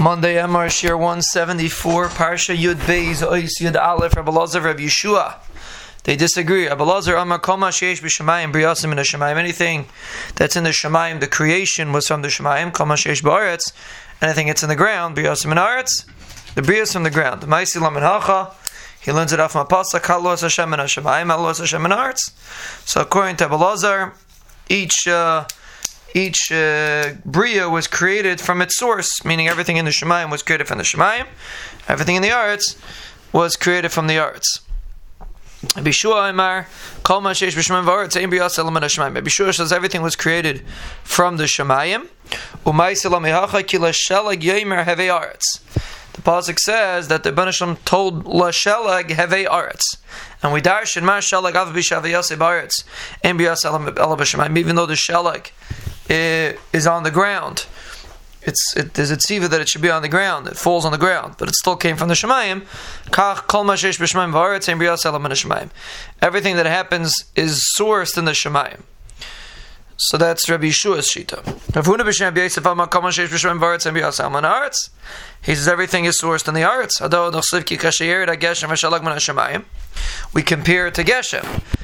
Monday Emor Shir 174, Parsha Yud Beis Ois Yud Aleph, Rabbi Lazar, Rabbi Yeshua. They disagree. Rabbi Lazar Amar Koma Sheish B'Shemayim in the Shemayim. Anything that's in the Shemayim, the creation was from the Shemayim. Koma Sheish Ba'aretz. Anything that's in the ground, Briyasim in Aretz. The Briyas from the ground. Maisi Lamin Hacha. He learns it off Mapasa. Kalos Hashem in Hashemayim. Alos Hashem in Aretz. So according to Rabbi Lazar, each... Uh, each uh, bria was created from its source, meaning everything in the Shemayim was created from the Shemayim, everything in the arts was created from the arts. Bishua Imar, Kol Mashesh B'Shemayim V'Aretz, Ein B'Yas Elam Shemayim. Bishua says everything was created from the Shemayim. Umay Selam Ki L'Shelag Yomer Hevei Aretz. The pasuk says that the Banishlam told L'Shelag Hevei Aretz. And we darshan Ma Shelag Av B'Shav Yaseh B'Aretz, Ein B'Yas. Even though the Shelag is on the ground. It's it, there's a tziva that it should be on the ground. It falls on the ground, but it still came from the shemayim. Everything that happens is sourced in the shemayim. So that's Rabbi Yeshua's shita. He says everything is sourced in the arts. We compare it to Geshem.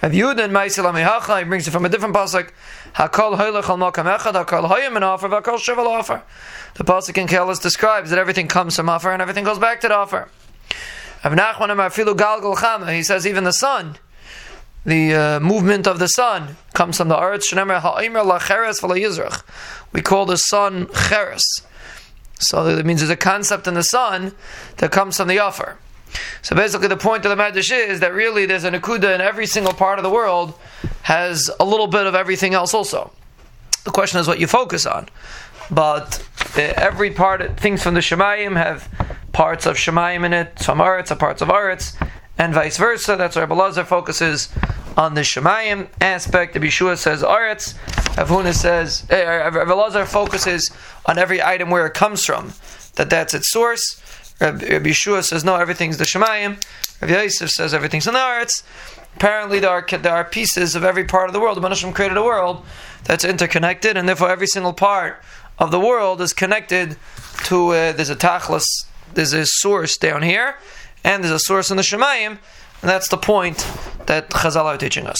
Rav Yudin Ma'isel Amihacha, he brings it from a different pasuk. Hakol hoylech al makam echad, hakol hoyim an offer, hakol shiv offer. The pasuk in Kelis describes that everything comes from offer and everything goes back to the offer. Rav Nachman Afilu Galgal Chama, he says even the sun, the uh, movement of the sun comes from the earth. Shenemer ha'imr lacheres v'layizrach. We call the sun cheres. So that means there's a concept in the sun that comes from the offer. So basically, the point of the Medrash is that really there's an akuda in every single part of the world has a little bit of everything else also. The question is what you focus on. But uh, every part, things from the Shemayim have parts of Shemayim in it, some Aretz, parts of Aretz, and vice versa. That's why Belazar focuses on the Shemayim aspect. The Bishua says Aretz. Avuna says, eh, Belazar focuses on every item where it comes from, that that's its source. Rabbi Yeshua says no, everything's the Shemayim. Rabbi Yosef says everything's in the Aretz. Apparently, there are there are pieces of every part of the world. The Banashim created a world that's interconnected, and therefore every single part of the world is connected to. Uh, there's a tachlis, there's a source down here, and there's a source in the Shemayim, and that's the point that Chazal are teaching us.